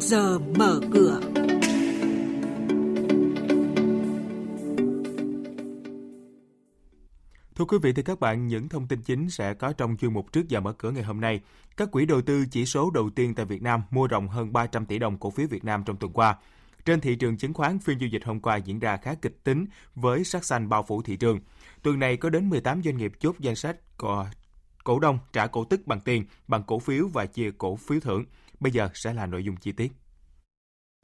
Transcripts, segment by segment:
giờ mở cửa. Thưa quý vị, thưa các bạn, những thông tin chính sẽ có trong chuyên mục trước giờ mở cửa ngày hôm nay. Các quỹ đầu tư chỉ số đầu tiên tại Việt Nam mua rộng hơn 300 tỷ đồng cổ phiếu Việt Nam trong tuần qua. Trên thị trường chứng khoán, phiên giao dịch hôm qua diễn ra khá kịch tính với sắc xanh bao phủ thị trường. Tuần này có đến 18 doanh nghiệp chốt danh sách cổ đông trả cổ tức bằng tiền, bằng cổ phiếu và chia cổ phiếu thưởng. Bây giờ sẽ là nội dung chi tiết.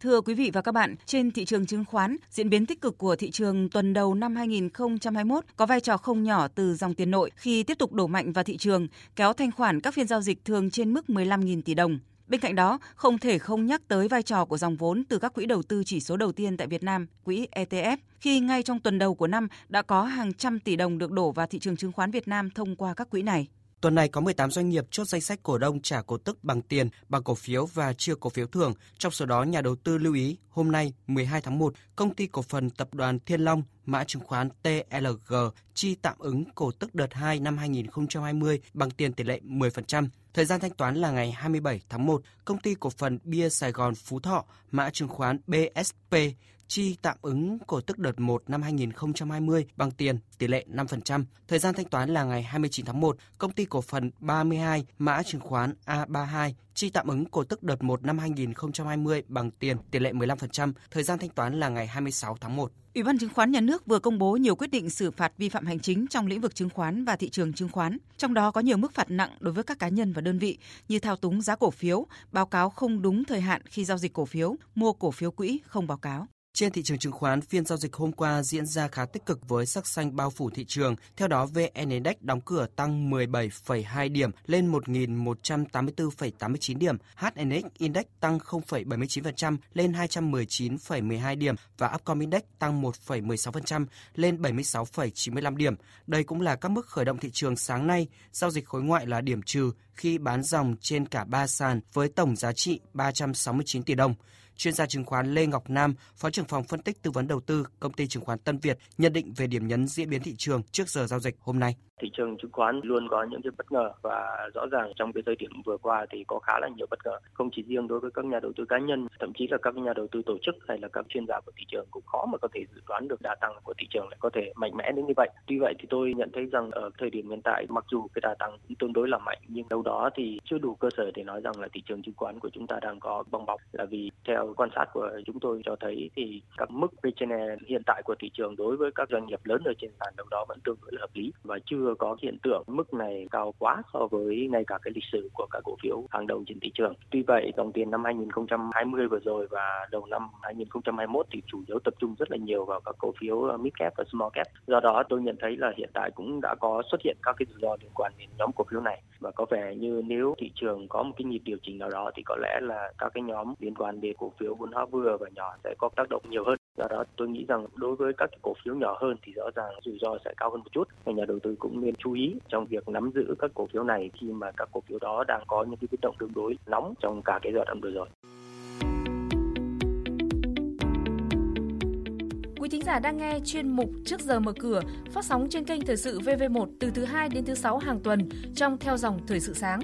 Thưa quý vị và các bạn, trên thị trường chứng khoán, diễn biến tích cực của thị trường tuần đầu năm 2021 có vai trò không nhỏ từ dòng tiền nội khi tiếp tục đổ mạnh vào thị trường, kéo thanh khoản các phiên giao dịch thường trên mức 15.000 tỷ đồng. Bên cạnh đó, không thể không nhắc tới vai trò của dòng vốn từ các quỹ đầu tư chỉ số đầu tiên tại Việt Nam, quỹ ETF, khi ngay trong tuần đầu của năm đã có hàng trăm tỷ đồng được đổ vào thị trường chứng khoán Việt Nam thông qua các quỹ này. Tuần này có 18 doanh nghiệp chốt danh sách cổ đông trả cổ tức bằng tiền, bằng cổ phiếu và chưa cổ phiếu thưởng. Trong số đó, nhà đầu tư lưu ý hôm nay 12 tháng 1, công ty cổ phần tập đoàn Thiên Long, mã chứng khoán TLG chi tạm ứng cổ tức đợt 2 năm 2020 bằng tiền tỷ lệ 10%. Thời gian thanh toán là ngày 27 tháng 1, công ty cổ phần Bia Sài Gòn Phú Thọ, mã chứng khoán BSP chi tạm ứng cổ tức đợt 1 năm 2020 bằng tiền tỷ lệ 5%. Thời gian thanh toán là ngày 29 tháng 1, công ty cổ phần 32 mã chứng khoán A32 chi tạm ứng cổ tức đợt 1 năm 2020 bằng tiền tỷ lệ 15%. Thời gian thanh toán là ngày 26 tháng 1. Ủy ban chứng khoán nhà nước vừa công bố nhiều quyết định xử phạt vi phạm hành chính trong lĩnh vực chứng khoán và thị trường chứng khoán. Trong đó có nhiều mức phạt nặng đối với các cá nhân và đơn vị như thao túng giá cổ phiếu, báo cáo không đúng thời hạn khi giao dịch cổ phiếu, mua cổ phiếu quỹ không báo cáo. Trên thị trường chứng khoán, phiên giao dịch hôm qua diễn ra khá tích cực với sắc xanh bao phủ thị trường. Theo đó, VN Index đóng cửa tăng 17,2 điểm lên 1.184,89 điểm, HNX Index tăng 0,79% lên 219,12 điểm và Upcom Index tăng 1,16% lên 76,95 điểm. Đây cũng là các mức khởi động thị trường sáng nay. Giao dịch khối ngoại là điểm trừ khi bán dòng trên cả ba sàn với tổng giá trị 369 tỷ đồng. Chuyên gia chứng khoán Lê Ngọc Nam, Phó trưởng phòng phân tích tư vấn đầu tư công ty chứng khoán Tân Việt nhận định về điểm nhấn diễn biến thị trường trước giờ giao dịch hôm nay. Thị trường chứng khoán luôn có những cái bất ngờ và rõ ràng trong cái thời điểm vừa qua thì có khá là nhiều bất ngờ, không chỉ riêng đối với các nhà đầu tư cá nhân, thậm chí là các nhà đầu tư tổ chức hay là các chuyên gia của thị trường cũng khó mà có thể dự đoán được đà tăng của thị trường lại có thể mạnh mẽ đến như vậy. Tuy vậy thì tôi nhận thấy rằng ở thời điểm hiện tại mặc dù cái đà tăng cũng tương đối là mạnh nhưng đâu đó thì chưa đủ cơ sở để nói rằng là thị trường chứng khoán của chúng ta đang có bong bóng là vì theo quan sát của chúng tôi cho thấy thì các mức P/E hiện tại của thị trường đối với các doanh nghiệp lớn ở trên sàn đâu đó vẫn tương đối là hợp lý và chưa có hiện tượng mức này cao quá so với ngay cả cái lịch sử của các cổ phiếu hàng đầu trên thị trường. Tuy vậy, dòng tiền năm 2020 vừa rồi và đầu năm 2021 thì chủ yếu tập trung rất là nhiều vào các cổ phiếu ờ, mid cap và small cap. Do đó tôi nhận thấy là hiện tại cũng đã có xuất hiện các cái rủi ro liên quan đến nhóm cổ phiếu này và có vẻ như nếu thị trường có một cái nhịp điều chỉnh nào đó thì có lẽ là các cái nhóm liên quan đến cổ phiếu vốn hóa vừa và nhỏ sẽ có tác động nhiều hơn. Do đó tôi nghĩ rằng đối với các cổ phiếu nhỏ hơn thì rõ ràng rủi ro sẽ cao hơn một chút. Nhà đầu tư cũng nên chú ý trong việc nắm giữ các cổ phiếu này khi mà các cổ phiếu đó đang có những cái biến động tương đối nóng trong cả cái giai đoạn vừa rồi. Quý thính giả đang nghe chuyên mục Trước giờ mở cửa phát sóng trên kênh Thời sự VV1 từ thứ 2 đến thứ 6 hàng tuần trong theo dòng Thời sự sáng.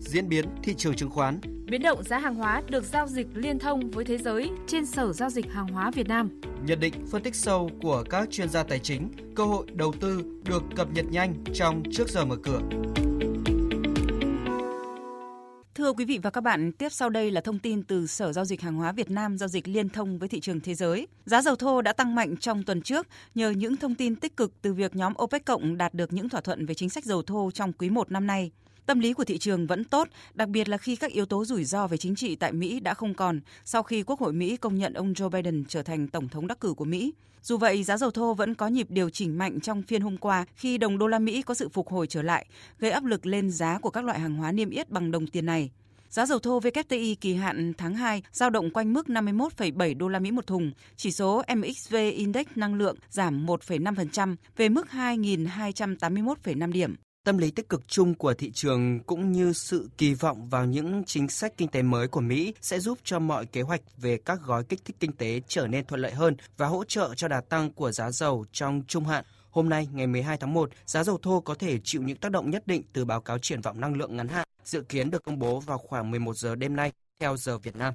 Diễn biến thị trường chứng khoán Biến động giá hàng hóa được giao dịch liên thông với thế giới trên Sở Giao dịch Hàng hóa Việt Nam. Nhận định phân tích sâu của các chuyên gia tài chính, cơ hội đầu tư được cập nhật nhanh trong Trước giờ mở cửa. Thưa quý vị và các bạn, tiếp sau đây là thông tin từ Sở Giao dịch Hàng hóa Việt Nam giao dịch liên thông với thị trường thế giới. Giá dầu thô đã tăng mạnh trong tuần trước nhờ những thông tin tích cực từ việc nhóm OPEC cộng đạt được những thỏa thuận về chính sách dầu thô trong quý 1 năm nay. Tâm lý của thị trường vẫn tốt, đặc biệt là khi các yếu tố rủi ro về chính trị tại Mỹ đã không còn sau khi Quốc hội Mỹ công nhận ông Joe Biden trở thành tổng thống đắc cử của Mỹ. Dù vậy, giá dầu thô vẫn có nhịp điều chỉnh mạnh trong phiên hôm qua khi đồng đô la Mỹ có sự phục hồi trở lại, gây áp lực lên giá của các loại hàng hóa niêm yết bằng đồng tiền này. Giá dầu thô WTI kỳ hạn tháng 2 giao động quanh mức 51,7 đô la Mỹ một thùng. Chỉ số MXV Index năng lượng giảm 1,5% về mức 2.281,5 điểm. Tâm lý tích cực chung của thị trường cũng như sự kỳ vọng vào những chính sách kinh tế mới của Mỹ sẽ giúp cho mọi kế hoạch về các gói kích thích kinh tế trở nên thuận lợi hơn và hỗ trợ cho đà tăng của giá dầu trong trung hạn. Hôm nay, ngày 12 tháng 1, giá dầu thô có thể chịu những tác động nhất định từ báo cáo triển vọng năng lượng ngắn hạn dự kiến được công bố vào khoảng 11 giờ đêm nay theo giờ Việt Nam.